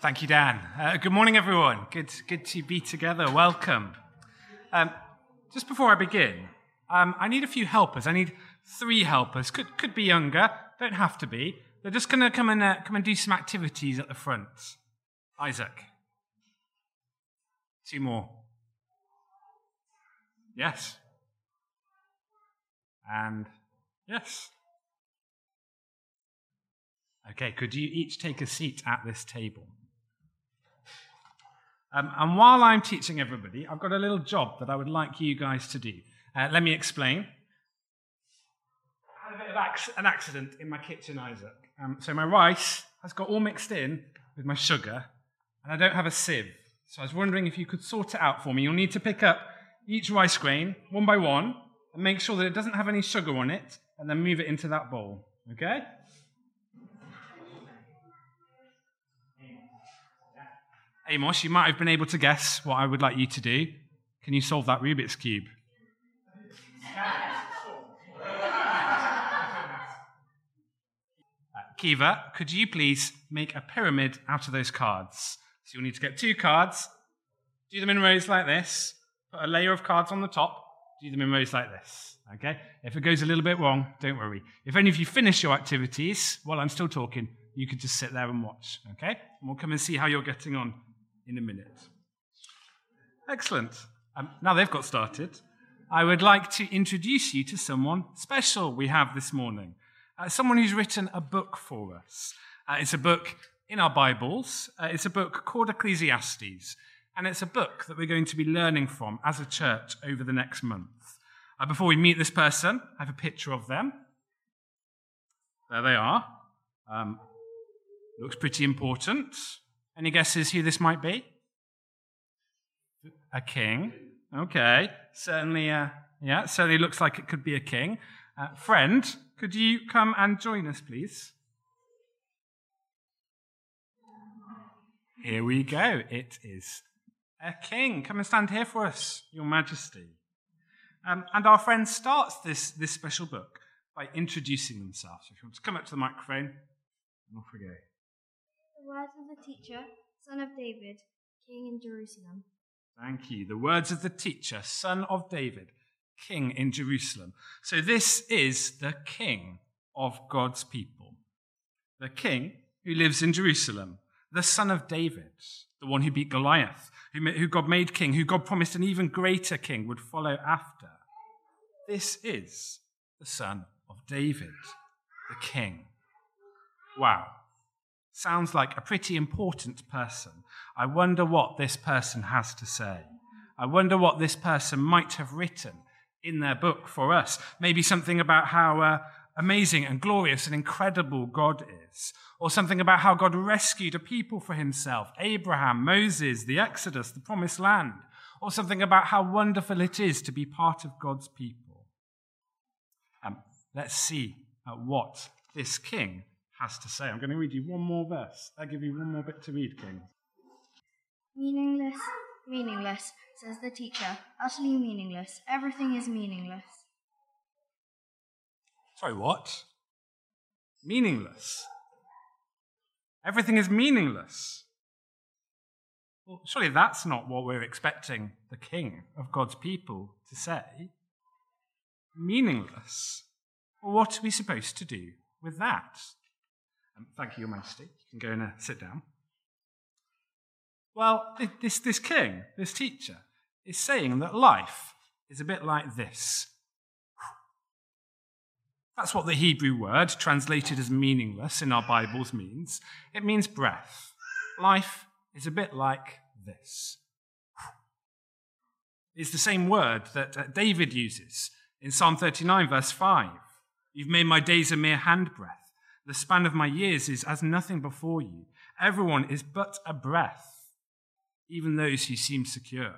Thank you, Dan. Uh, good morning, everyone. Good, good to be together. Welcome. Um, just before I begin, um, I need a few helpers. I need three helpers. Could, could be younger, don't have to be. They're just going to come and uh, come and do some activities at the front. Isaac. Two more. Yes. And yes. Okay, could you each take a seat at this table? Um, and while I'm teaching everybody, I've got a little job that I would like you guys to do. Uh, let me explain. I had a bit of ac- an accident in my kitchen, Isaac. Um, so my rice has got all mixed in with my sugar, and I don't have a sieve. So I was wondering if you could sort it out for me. You'll need to pick up each rice grain one by one and make sure that it doesn't have any sugar on it, and then move it into that bowl. Okay? Amos, you might have been able to guess what I would like you to do. Can you solve that Rubik's Cube? Uh, Kiva, could you please make a pyramid out of those cards? So you'll need to get two cards, do them in rows like this, put a layer of cards on the top, do them in rows like this. Okay? If it goes a little bit wrong, don't worry. If any of you finish your activities while I'm still talking, you could just sit there and watch. Okay? And we'll come and see how you're getting on in a minute. Excellent. Um, now they've got started, I would like to introduce you to someone special we have this morning. Uh, someone who's written a book for us. Uh, it's a book in our Bibles. Uh, it's a book called Ecclesiastes. And it's a book that we're going to be learning from as a church over the next month. Uh, before we meet this person, I have a picture of them. There they are. Um, looks pretty important. Any guesses who this might be? A king. Okay. Certainly, uh, yeah, certainly looks like it could be a king. Uh, friend, could you come and join us, please? Here we go. It is a king. Come and stand here for us, Your Majesty. Um, and our friend starts this, this special book by introducing themselves. So if you want to come up to the microphone, and off we go. Words of the teacher, son of David, king in Jerusalem. Thank you. The words of the teacher, son of David, king in Jerusalem. So this is the king of God's people. The king who lives in Jerusalem, the son of David, the one who beat Goliath, who God made king, who God promised an even greater king would follow after. This is the son of David, the king. Wow. Sounds like a pretty important person. I wonder what this person has to say. I wonder what this person might have written in their book for us. Maybe something about how uh, amazing and glorious and incredible God is, or something about how God rescued a people for himself Abraham, Moses, the Exodus, the promised land, or something about how wonderful it is to be part of God's people. Um, let's see uh, what this king has to say. I'm going to read you one more verse. I'll give you one more bit to read, King. Meaningless, meaningless, says the teacher. Utterly meaningless. Everything is meaningless. Sorry, what? Meaningless. Everything is meaningless. Well, surely that's not what we're expecting the king of God's people to say. Meaningless. Well, what are we supposed to do with that? Um, thank you, Your Majesty. You can go and uh, sit down. Well, this, this king, this teacher, is saying that life is a bit like this. That's what the Hebrew word, translated as meaningless in our Bibles, means. It means breath. Life is a bit like this. It's the same word that uh, David uses in Psalm 39, verse 5. You've made my days a mere handbreadth. The span of my years is as nothing before you. Everyone is but a breath, even those who seem secure.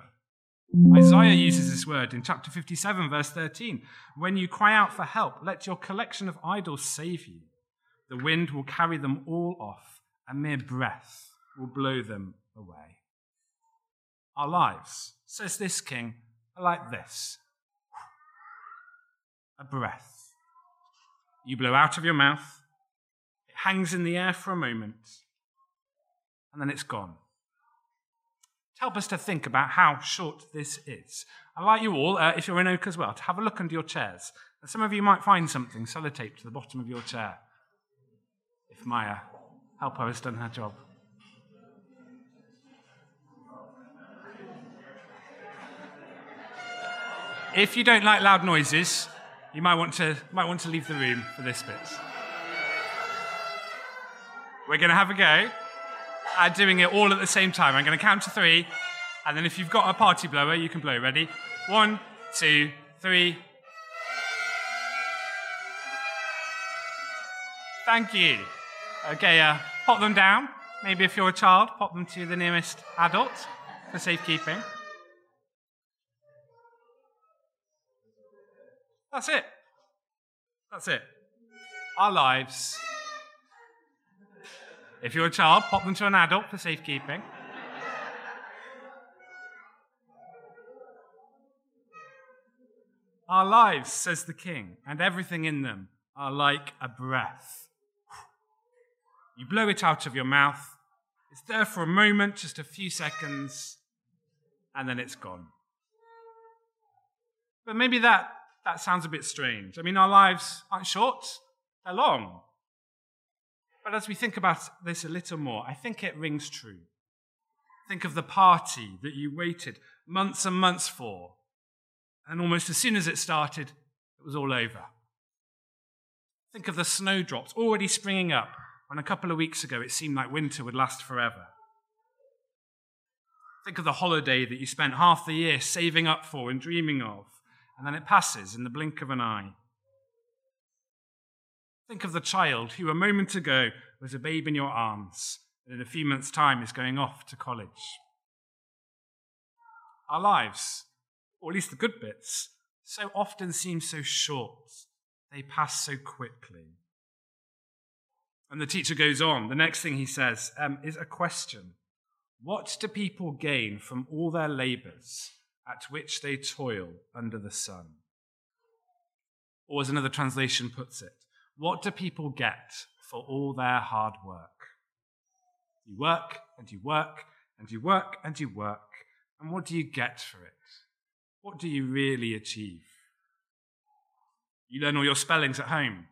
Isaiah uses this word in chapter 57, verse 13. When you cry out for help, let your collection of idols save you. The wind will carry them all off, a mere breath will blow them away. Our lives, says this king, are like this a breath. You blow out of your mouth, hangs in the air for a moment, and then it's gone. To Help us to think about how short this is. I'd like you all, uh, if you're in Oak as well, to have a look under your chairs. And some of you might find something sellotaped to the bottom of your chair. If Maya, helper, has done her job. If you don't like loud noises, you might want to, might want to leave the room for this bit. We're going to have a go at doing it all at the same time. I'm going to count to three, and then if you've got a party blower, you can blow. Ready? One, two, three. Thank you. Okay, uh, pop them down. Maybe if you're a child, pop them to the nearest adult for safekeeping. That's it. That's it. Our lives. If you're a child, pop them to an adult for safekeeping. Our lives, says the king, and everything in them are like a breath. You blow it out of your mouth. It's there for a moment, just a few seconds, and then it's gone. But maybe that that sounds a bit strange. I mean, our lives aren't short, they're long. But as we think about this a little more, I think it rings true. Think of the party that you waited months and months for, and almost as soon as it started, it was all over. Think of the snowdrops already springing up when a couple of weeks ago it seemed like winter would last forever. Think of the holiday that you spent half the year saving up for and dreaming of, and then it passes in the blink of an eye. Think of the child who a moment ago was a babe in your arms and in a few months' time is going off to college. Our lives, or at least the good bits, so often seem so short. They pass so quickly. And the teacher goes on. The next thing he says um, is a question What do people gain from all their labors at which they toil under the sun? Or, as another translation puts it, what do people get for all their hard work? You work and you work and you work and you work, and what do you get for it? What do you really achieve? You learn all your spellings at home,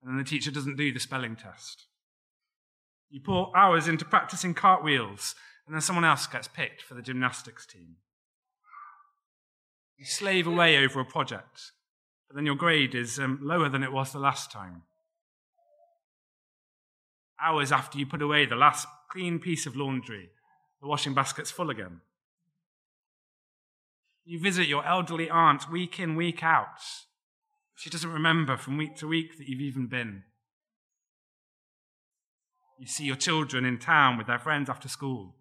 and then the teacher doesn't do the spelling test. You pour hours into practicing cartwheels, and then someone else gets picked for the gymnastics team. You slave away over a project, but then your grade is um, lower than it was the last time. Hours after you put away the last clean piece of laundry, the washing basket's full again. You visit your elderly aunt week in, week out. She doesn't remember from week to week that you've even been. You see your children in town with their friends after school,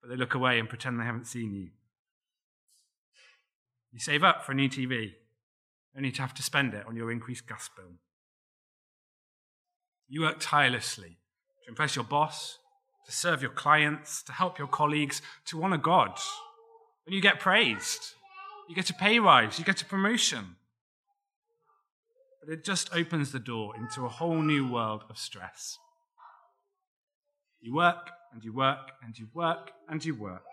but they look away and pretend they haven't seen you. You save up for a new TV, only to have to spend it on your increased gas bill. You work tirelessly to impress your boss, to serve your clients, to help your colleagues, to honor God. When you get praised, you get a pay rise, you get a promotion. But it just opens the door into a whole new world of stress. You work and you work and you work and you work.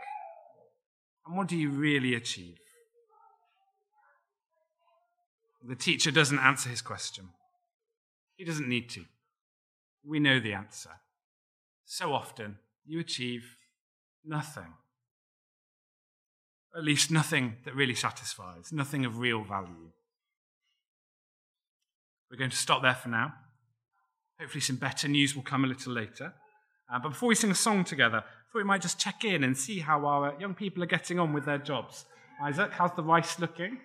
And what do you really achieve? The teacher doesn't answer his question. He doesn't need to. We know the answer. So often, you achieve nothing. At least nothing that really satisfies, nothing of real value. We're going to stop there for now. Hopefully, some better news will come a little later. Uh, but before we sing a song together, I thought we might just check in and see how our young people are getting on with their jobs. Isaac, how's the rice looking?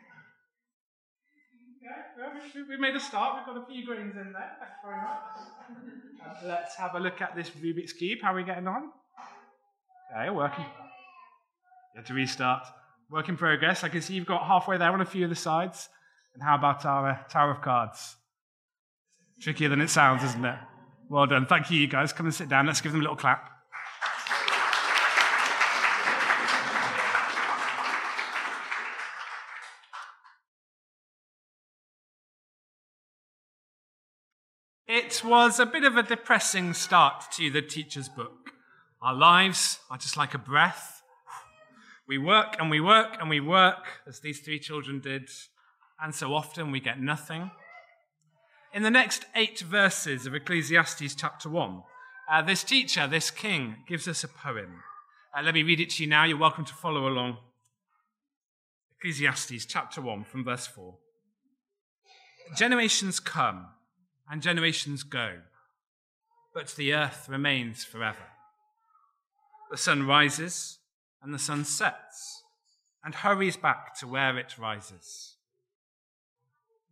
We made a start. We've got a few grains in there. Thanks very much. Uh, let's have a look at this Rubik's Cube. How are we getting on? Okay, working. You have to restart. Work in progress. I can see you've got halfway there on a few of the sides. And how about our uh, Tower of Cards? Trickier than it sounds, isn't it? Well done. Thank you, you guys. Come and sit down. Let's give them a little clap. It was a bit of a depressing start to the teacher's book. Our lives are just like a breath. We work and we work and we work, as these three children did, and so often we get nothing. In the next eight verses of Ecclesiastes chapter 1, uh, this teacher, this king, gives us a poem. Uh, let me read it to you now. You're welcome to follow along. Ecclesiastes chapter 1 from verse 4. Generations come and generations go, but the earth remains forever. The sun rises and the sun sets and hurries back to where it rises.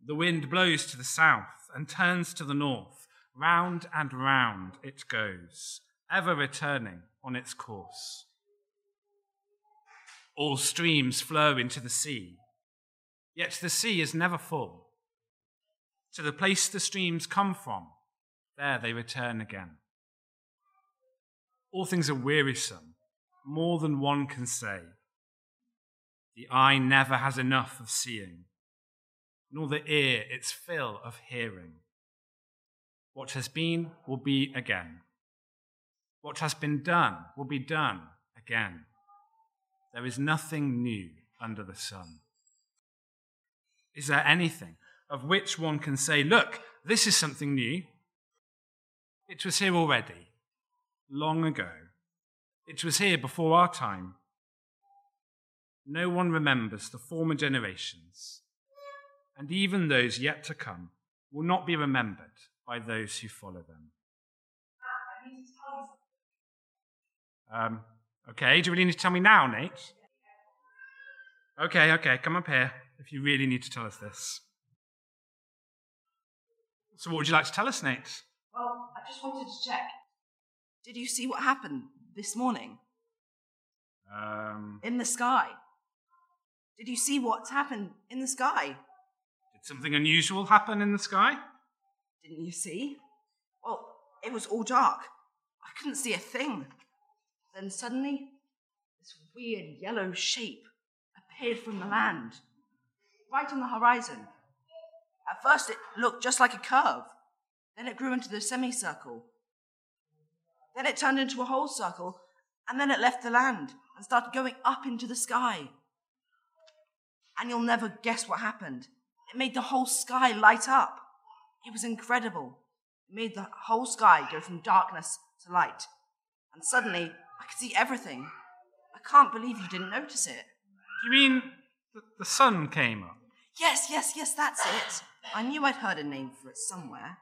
The wind blows to the south and turns to the north. Round and round it goes, ever returning on its course. All streams flow into the sea, yet the sea is never full. To the place the streams come from, there they return again. All things are wearisome, more than one can say. The eye never has enough of seeing, nor the ear its fill of hearing. What has been will be again. What has been done will be done again. There is nothing new under the sun. Is there anything of which one can say, Look, this is something new? It was here already, long ago. It was here before our time. No one remembers the former generations, and even those yet to come will not be remembered by those who follow them. Um, okay, do you really need to tell me now, Nate? Okay, okay, come up here if you really need to tell us this. So, what would you like to tell us, Nate? Well, I just wanted to check. Did you see what happened this morning Um, in the sky? Did you see what's happened in the sky? did something unusual happen in the sky? Didn't you see? Well, it was all dark. I couldn't see a thing. Then suddenly, this weird yellow shape appeared from the land, right on the horizon. At first, it looked just like a curve. Then it grew into the semicircle. Then it turned into a whole circle, and then it left the land and started going up into the sky. And you'll never guess what happened. It made the whole sky light up. It was incredible. It made the whole sky go from darkness to light. And suddenly, I could see everything. I can't believe you didn't notice it. Do you mean that the sun came up? Yes, yes, yes, that's it. I knew I'd heard a name for it somewhere.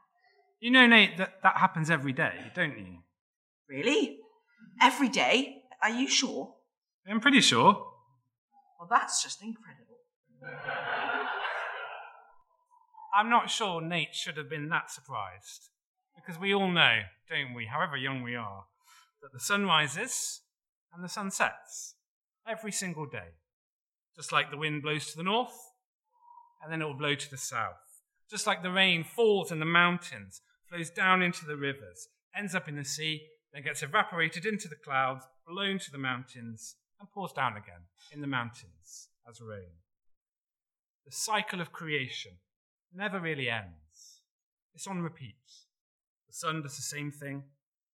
You know, Nate, that that happens every day, don't you? Really? Every day? Are you sure? I'm pretty sure. Well, that's just incredible. I'm not sure Nate should have been that surprised. Because we all know, don't we, however young we are, that the sun rises and the sun sets every single day. Just like the wind blows to the north, and then it will blow to the south. Just like the rain falls in the mountains, flows down into the rivers, ends up in the sea, then gets evaporated into the clouds, blown to the mountains, and pours down again in the mountains as rain. The cycle of creation never really ends. It's on repeat. The sun does the same thing,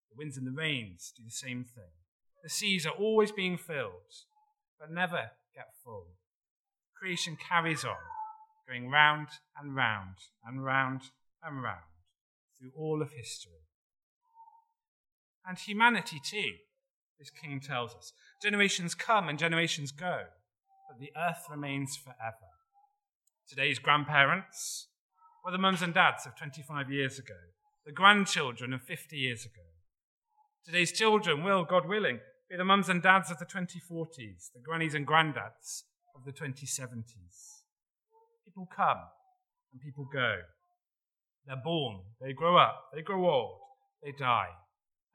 the winds and the rains do the same thing. The seas are always being filled, but never get full. Creation carries on, going round and round and round and round through all of history. And humanity, too, this king tells us. Generations come and generations go, but the earth remains forever. Today's grandparents were the mums and dads of 25 years ago, the grandchildren of 50 years ago. Today's children will, God willing, be the mums and dads of the 2040s, the grannies and granddads of the 2070s. People come and people go. They're born, they grow up, they grow old, they die,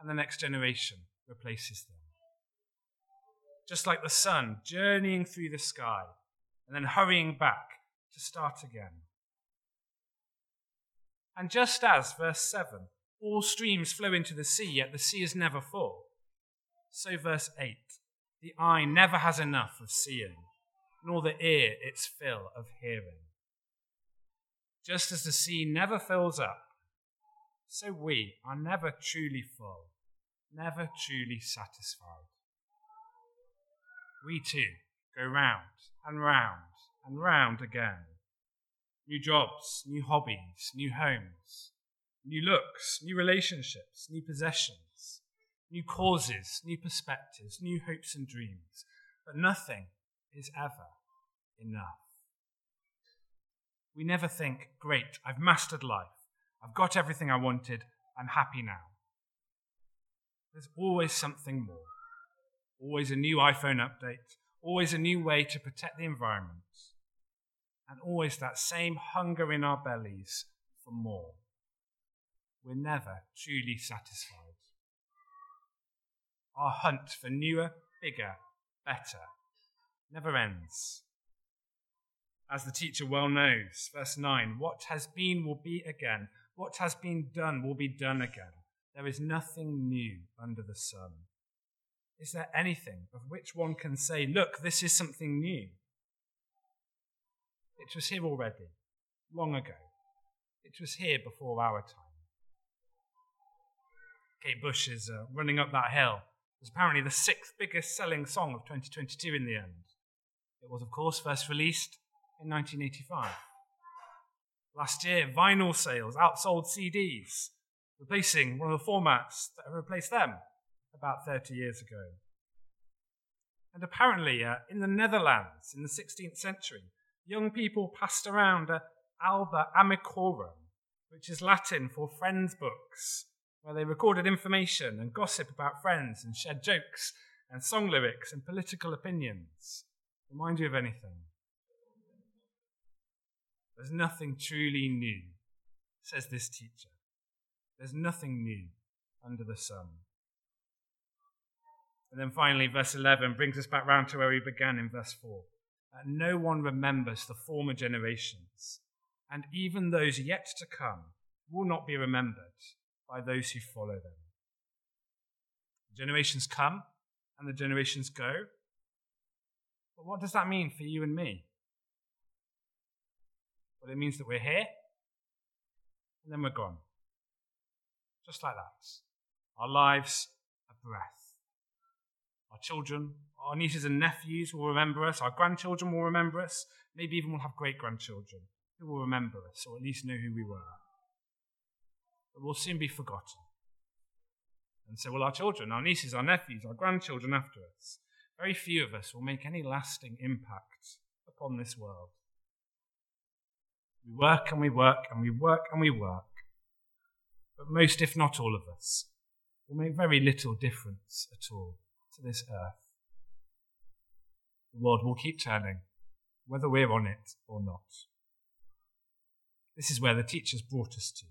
and the next generation replaces them. Just like the sun journeying through the sky and then hurrying back to start again. And just as, verse 7, all streams flow into the sea, yet the sea is never full, so, verse 8, the eye never has enough of seeing, nor the ear its fill of hearing. Just as the sea never fills up, so we are never truly full never truly satisfied. We too go round and round and round again. New jobs, new hobbies, new homes, new looks, new relationships, new possessions, new causes, new perspectives, new hopes and dreams. But nothing is ever enough. We never think, great, I've mastered life. I've got everything I wanted. I'm happy now. There's always something more. Always a new iPhone update. Always a new way to protect the environment. And always that same hunger in our bellies for more. We're never truly satisfied. Our hunt for newer, bigger, better never ends. As the teacher well knows, verse 9, what has been will be again. What has been done will be done again. There is nothing new under the sun. Is there anything of which one can say, look, this is something new? It was here already, long ago. It was here before our time. Kate Bush is uh, running up that hill. It was apparently the sixth biggest selling song of 2022 in the end. It was, of course, first released in 1985. Last year, vinyl sales outsold CDs, replacing one of the formats that replaced them about 30 years ago. And apparently, uh, in the Netherlands in the 16th century, young people passed around a alba amicorum, which is Latin for friends' books, where they recorded information and gossip about friends and shared jokes and song lyrics and political opinions. Remind you of anything? There's nothing truly new, says this teacher. There's nothing new under the sun. And then finally, verse 11 brings us back round to where we began in verse 4. That no one remembers the former generations, and even those yet to come will not be remembered by those who follow them. The generations come and the generations go. But what does that mean for you and me? Well, it means that we're here and then we're gone. Just like that. Our lives a breath. Our children, our nieces and nephews will remember us. Our grandchildren will remember us. Maybe even we'll have great grandchildren who will remember us or at least know who we were. But we'll soon be forgotten. And so will our children, our nieces, our nephews, our grandchildren after us. Very few of us will make any lasting impact upon this world. We work and we work and we work and we work. But most, if not all of us, will make very little difference at all to this earth. The world will keep turning, whether we're on it or not. This is where the teachers brought us to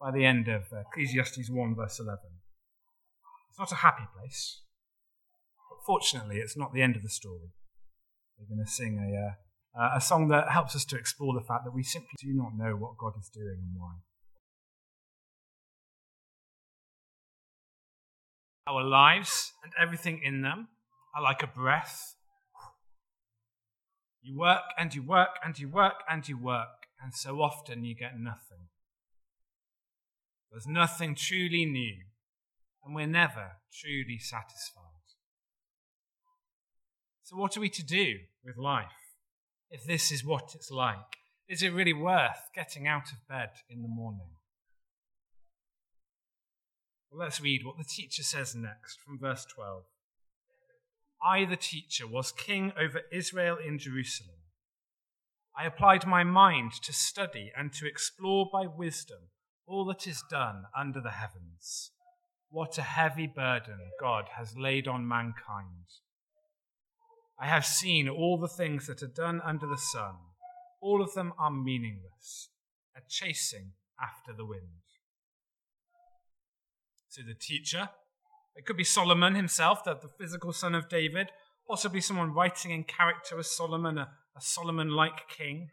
by the end of Ecclesiastes 1, verse 11. It's not a happy place, but fortunately, it's not the end of the story. We're going to sing a, uh, uh, a song that helps us to explore the fact that we simply do not know what God is doing and why. Our lives and everything in them are like a breath. You work and you work and you work and you work, and so often you get nothing. There's nothing truly new, and we're never truly satisfied. So, what are we to do with life? If this is what it's like? Is it really worth getting out of bed in the morning? Well, let's read what the teacher says next from verse 12. I, the teacher, was king over Israel in Jerusalem. I applied my mind to study and to explore by wisdom all that is done under the heavens. What a heavy burden God has laid on mankind. I have seen all the things that are done under the sun. All of them are meaningless, a chasing after the wind. So the teacher, it could be Solomon himself, the, the physical son of David, possibly someone writing in character as Solomon, a, a Solomon like king.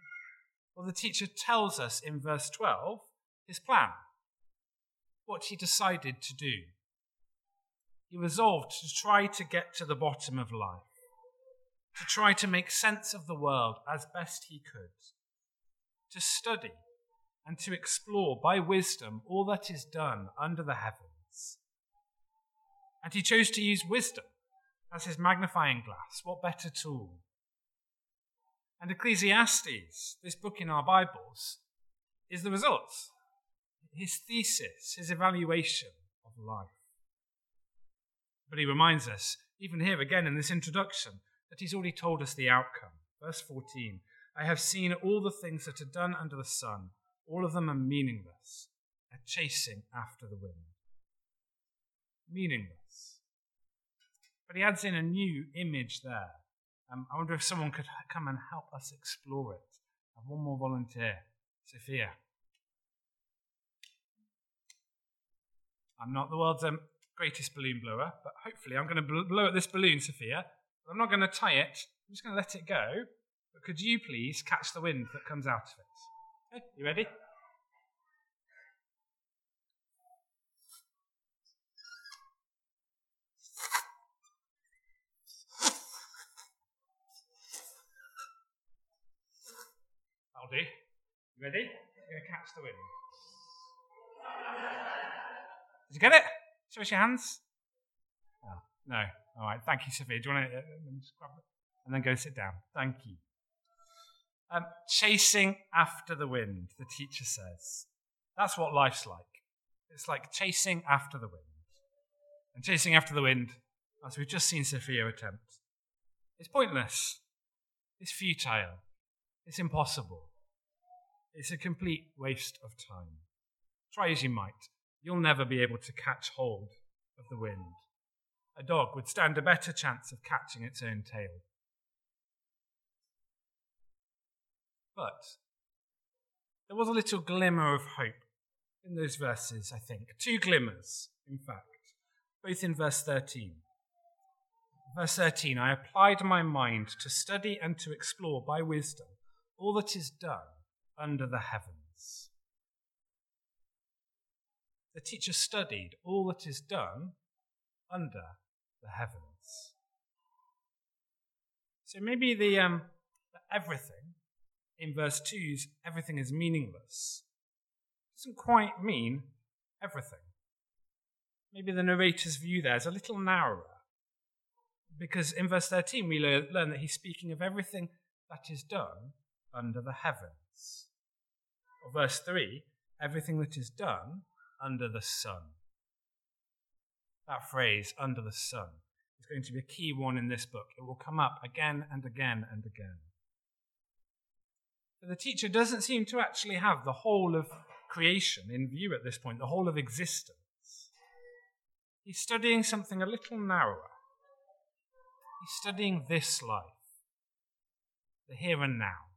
Well, the teacher tells us in verse 12 his plan, what he decided to do. He resolved to try to get to the bottom of life to try to make sense of the world as best he could, to study and to explore by wisdom all that is done under the heavens. And he chose to use wisdom as his magnifying glass. What better tool? And Ecclesiastes, this book in our Bibles, is the result. His thesis, his evaluation of life. But he reminds us, even here again in this introduction, that he's already told us the outcome. Verse 14 I have seen all the things that are done under the sun, all of them are meaningless, a chasing after the wind. Meaningless. But he adds in a new image there. Um, I wonder if someone could come and help us explore it. I have one more volunteer, Sophia. I'm not the world's um, greatest balloon blower, but hopefully I'm going to blow at this balloon, Sophia. I'm not going to tie it. I'm just going to let it go. But could you please catch the wind that comes out of it? Okay, you ready? I'll do. You ready? I'm going to catch the wind. Did you get it? Show us your hands. Oh, no. All right. Thank you, Sophia. Do you want to uh? And then go sit down. Thank you. Um, chasing after the wind, the teacher says. That's what life's like. It's like chasing after the wind. And chasing after the wind, as we've just seen Sophia attempt, it's pointless. It's futile. It's impossible. It's a complete waste of time. Try as you might, you'll never be able to catch hold of the wind. A dog would stand a better chance of catching its own tail. But there was a little glimmer of hope in those verses, I think. Two glimmers, in fact, both in verse 13. Verse 13 I applied my mind to study and to explore by wisdom all that is done under the heavens. The teacher studied all that is done under the heavens. So maybe the, um, the everything in verse 2's everything is meaningless doesn't quite mean everything. Maybe the narrator's view there is a little narrower. Because in verse 13, we learn that he's speaking of everything that is done under the heavens. Or verse 3, everything that is done under the sun. That phrase, under the sun, is going to be a key one in this book. It will come up again and again and again. But the teacher doesn't seem to actually have the whole of creation in view at this point, the whole of existence. He's studying something a little narrower. He's studying this life, the here and now,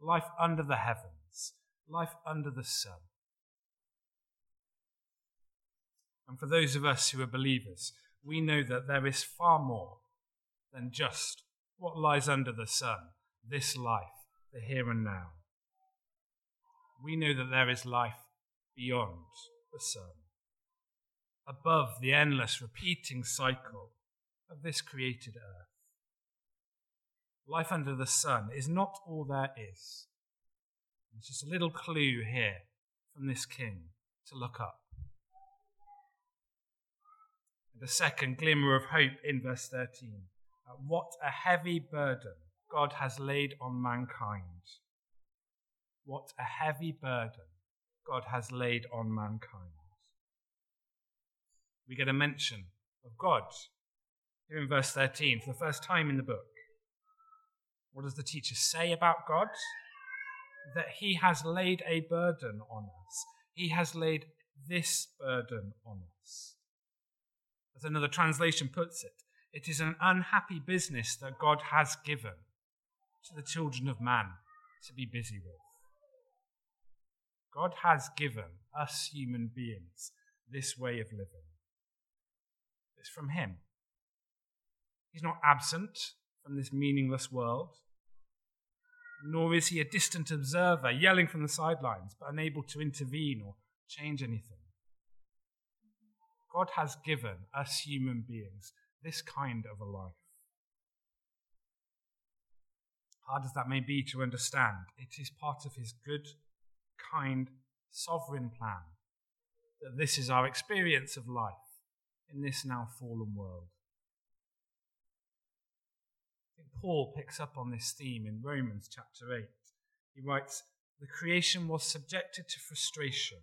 life under the heavens, life under the sun. And for those of us who are believers, we know that there is far more than just what lies under the sun, this life the here and now. We know that there is life beyond the sun, above the endless repeating cycle of this created earth. Life under the sun is not all there is. It's just a little clue here from this king to look up. A second glimmer of hope in verse 13. Uh, what a heavy burden God has laid on mankind. What a heavy burden God has laid on mankind. We get a mention of God here in verse 13 for the first time in the book. What does the teacher say about God? That he has laid a burden on us. He has laid this burden on us. As another translation puts it, it is an unhappy business that God has given to the children of man to be busy with. God has given us human beings this way of living. It's from Him. He's not absent from this meaningless world, nor is He a distant observer yelling from the sidelines but unable to intervene or change anything. God has given us human beings this kind of a life hard as that may be to understand, it is part of his good, kind, sovereign plan that this is our experience of life in this now fallen world. Paul picks up on this theme in Romans chapter 8. He writes, The creation was subjected to frustration,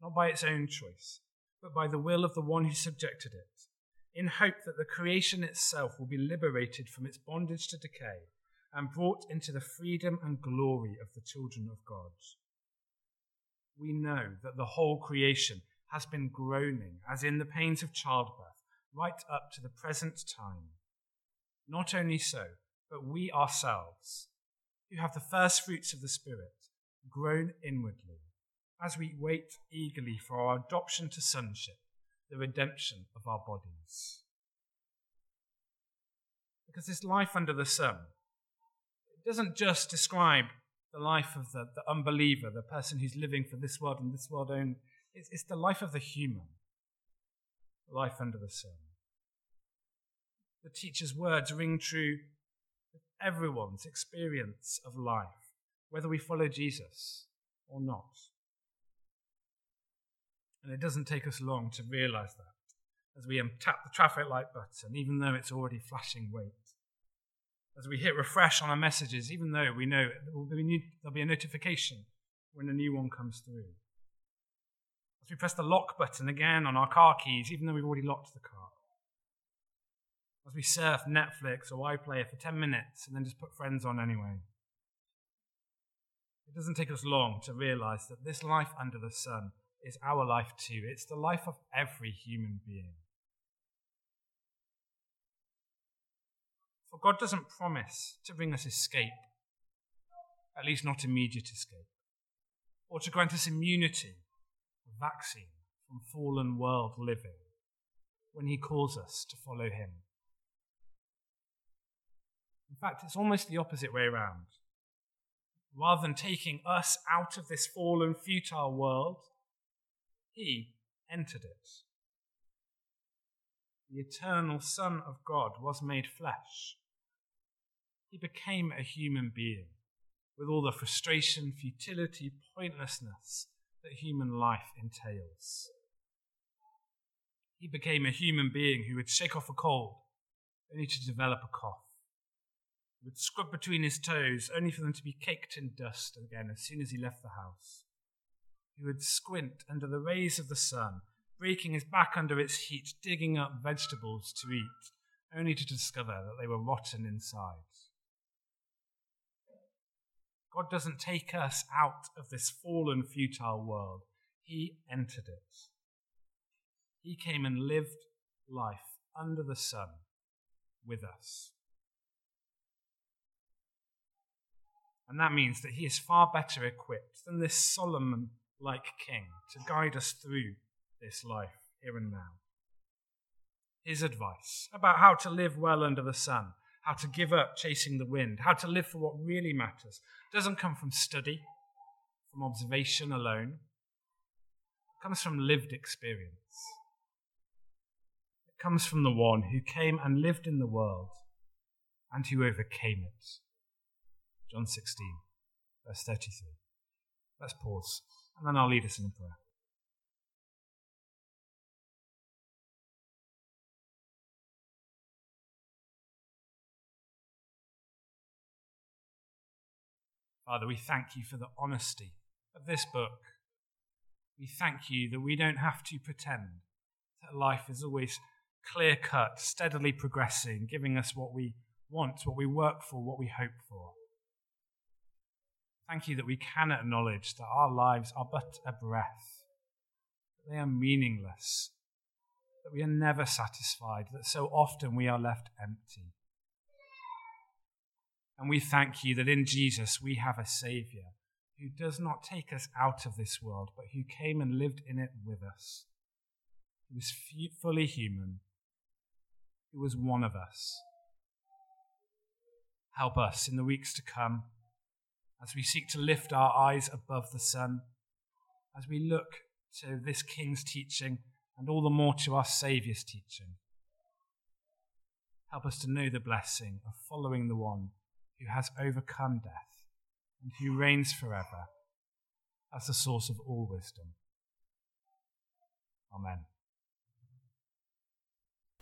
not by its own choice, but by the will of the one who subjected it, in hope that the creation itself will be liberated from its bondage to decay and brought into the freedom and glory of the children of God. We know that the whole creation has been groaning as in the pains of childbirth right up to the present time. Not only so, but we ourselves, who have the first fruits of the Spirit, groan inwardly as we wait eagerly for our adoption to sonship, the redemption of our bodies. Because this life under the sun it doesn't just describe the life of the, the unbeliever, the person who's living for this world and this world only. It's, it's the life of the human, life under the sun. The teacher's words ring true with everyone's experience of life, whether we follow Jesus or not. And it doesn't take us long to realize that as we um, tap the traffic light button, even though it's already flashing wait. As we hit refresh on our messages, even though we know there'll be a notification when a new one comes through. As we press the lock button again on our car keys, even though we've already locked the car. As we surf Netflix or iPlayer for 10 minutes and then just put friends on anyway. It doesn't take us long to realize that this life under the sun is our life too. It's the life of every human being. For God doesn't promise to bring us escape, at least not immediate escape, or to grant us immunity, a vaccine from fallen world living when He calls us to follow Him. In fact, it's almost the opposite way around. Rather than taking us out of this fallen, futile world, he entered it. The eternal Son of God was made flesh. He became a human being with all the frustration, futility, pointlessness that human life entails. He became a human being who would shake off a cold only to develop a cough. He would scrub between his toes only for them to be caked in dust again as soon as he left the house. He would squint under the rays of the sun, breaking his back under its heat, digging up vegetables to eat, only to discover that they were rotten inside. God doesn't take us out of this fallen, futile world. He entered it. He came and lived life under the sun with us. And that means that he is far better equipped than this Solomon like King to guide us through this life here and now. His advice about how to live well under the sun, how to give up chasing the wind, how to live for what really matters, doesn't come from study, from observation alone. It comes from lived experience. It comes from the one who came and lived in the world and who overcame it. John 16, verse 33. Let's pause and then I'll lead us in prayer. Father, we thank you for the honesty of this book. We thank you that we don't have to pretend that life is always clear cut, steadily progressing, giving us what we want, what we work for, what we hope for. Thank you that we can acknowledge that our lives are but a breath, that they are meaningless, that we are never satisfied, that so often we are left empty. And we thank you that in Jesus we have a Saviour who does not take us out of this world, but who came and lived in it with us, who was fully human, who was one of us. Help us in the weeks to come as we seek to lift our eyes above the sun, as we look to this King's teaching and all the more to our Saviour's teaching. Help us to know the blessing of following the one who has overcome death and who reigns forever as the source of all wisdom. Amen.